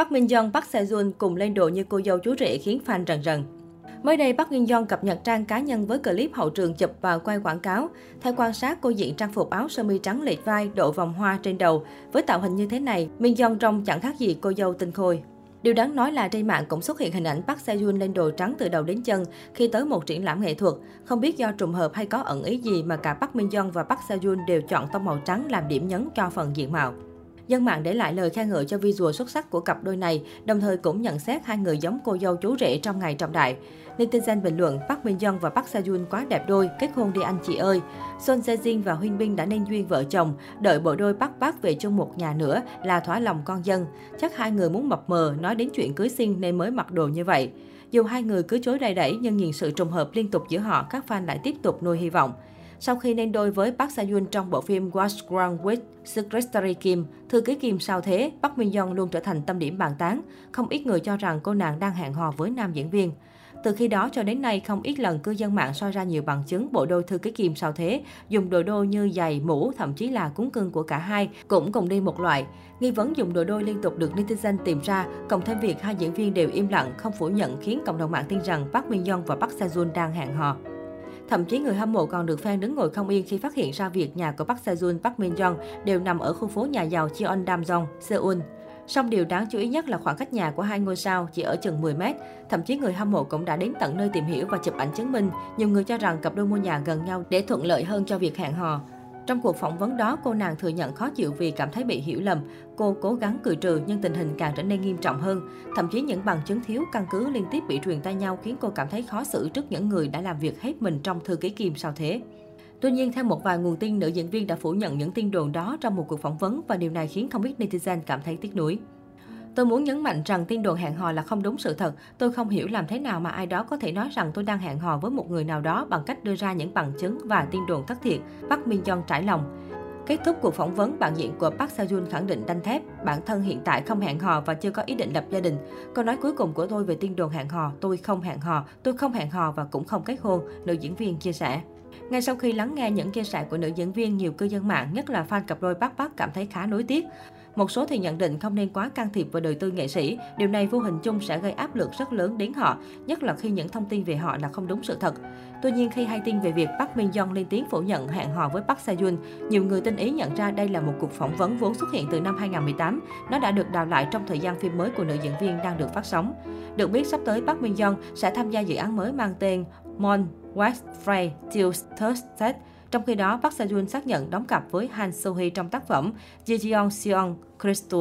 Park Min Young, Park Se Jun cùng lên đồ như cô dâu chú rể khiến fan rần rần. Mới đây, Park Min Young cập nhật trang cá nhân với clip hậu trường chụp và quay quảng cáo. Theo quan sát, cô diện trang phục áo sơ mi trắng lệch vai, độ vòng hoa trên đầu. Với tạo hình như thế này, Min Young trông chẳng khác gì cô dâu tinh khôi. Điều đáng nói là trên mạng cũng xuất hiện hình ảnh Park Seo-joon lên đồ trắng từ đầu đến chân khi tới một triển lãm nghệ thuật. Không biết do trùng hợp hay có ẩn ý gì mà cả Park Min Young và Park Seo-joon đều chọn tông màu trắng làm điểm nhấn cho phần diện mạo. Dân mạng để lại lời khen ngợi cho visual xuất sắc của cặp đôi này, đồng thời cũng nhận xét hai người giống cô dâu chú rể trong ngày trọng đại. Netizen bình luận Park Min Young và Park Seo Joon quá đẹp đôi, kết hôn đi anh chị ơi. Son Se Jin và Huynh Bin đã nên duyên vợ chồng, đợi bộ đôi Park Park về chung một nhà nữa là thỏa lòng con dân. Chắc hai người muốn mập mờ nói đến chuyện cưới xin nên mới mặc đồ như vậy. Dù hai người cứ chối đầy đẩy nhưng nhìn sự trùng hợp liên tục giữa họ, các fan lại tiếp tục nuôi hy vọng. Sau khi nên đôi với Park Seo-yoon trong bộ phim What's Wrong with Secretary Kim, thư ký Kim sao thế, Park Min Young luôn trở thành tâm điểm bàn tán. Không ít người cho rằng cô nàng đang hẹn hò với nam diễn viên. Từ khi đó cho đến nay, không ít lần cư dân mạng soi ra nhiều bằng chứng bộ đôi thư ký Kim sao thế, dùng đồ đôi như giày, mũ, thậm chí là cúng cưng của cả hai, cũng cùng đi một loại. Nghi vấn dùng đồ đôi liên tục được netizen tìm ra, cộng thêm việc hai diễn viên đều im lặng, không phủ nhận khiến cộng đồng mạng tin rằng Park Min Young và Park Seo Joon đang hẹn hò. Thậm chí người hâm mộ còn được fan đứng ngồi không yên khi phát hiện ra việc nhà của Park Seo-joon, Park Min Young đều nằm ở khu phố nhà giàu Cheon Dam-dong, Seoul. Song điều đáng chú ý nhất là khoảng cách nhà của hai ngôi sao chỉ ở chừng 10 mét. Thậm chí người hâm mộ cũng đã đến tận nơi tìm hiểu và chụp ảnh chứng minh. Nhiều người cho rằng cặp đôi mua nhà gần nhau để thuận lợi hơn cho việc hẹn hò. Trong cuộc phỏng vấn đó, cô nàng thừa nhận khó chịu vì cảm thấy bị hiểu lầm. Cô cố gắng cười trừ nhưng tình hình càng trở nên nghiêm trọng hơn. Thậm chí những bằng chứng thiếu căn cứ liên tiếp bị truyền tay nhau khiến cô cảm thấy khó xử trước những người đã làm việc hết mình trong thư ký Kim sao thế. Tuy nhiên, theo một vài nguồn tin, nữ diễn viên đã phủ nhận những tin đồn đó trong một cuộc phỏng vấn và điều này khiến không ít netizen cảm thấy tiếc nuối. Tôi muốn nhấn mạnh rằng tin đồn hẹn hò là không đúng sự thật. Tôi không hiểu làm thế nào mà ai đó có thể nói rằng tôi đang hẹn hò với một người nào đó bằng cách đưa ra những bằng chứng và tin đồn thất thiệt. Park Min Young trải lòng. Kết thúc cuộc phỏng vấn, bạn diện của Park Seo Joon khẳng định đanh thép, bản thân hiện tại không hẹn hò và chưa có ý định lập gia đình. Câu nói cuối cùng của tôi về tin đồn hẹn hò, tôi không hẹn hò, tôi không hẹn hò và cũng không kết hôn, nữ diễn viên chia sẻ. Ngay sau khi lắng nghe những chia sẻ của nữ diễn viên, nhiều cư dân mạng, nhất là fan cặp đôi Park Park cảm thấy khá nối tiếc. Một số thì nhận định không nên quá can thiệp vào đời tư nghệ sĩ. Điều này vô hình chung sẽ gây áp lực rất lớn đến họ, nhất là khi những thông tin về họ là không đúng sự thật. Tuy nhiên, khi hay tin về việc Park Min Young lên tiếng phủ nhận hẹn hò với Park Seo Joon, nhiều người tinh ý nhận ra đây là một cuộc phỏng vấn vốn xuất hiện từ năm 2018. Nó đã được đào lại trong thời gian phim mới của nữ diễn viên đang được phát sóng. Được biết, sắp tới Park Min Young sẽ tham gia dự án mới mang tên Mon West Frey Till Thursday trong khi đó, Park Seo-joon xác nhận đóng cặp với Han So-hee trong tác phẩm Jejeon Seon Crystal.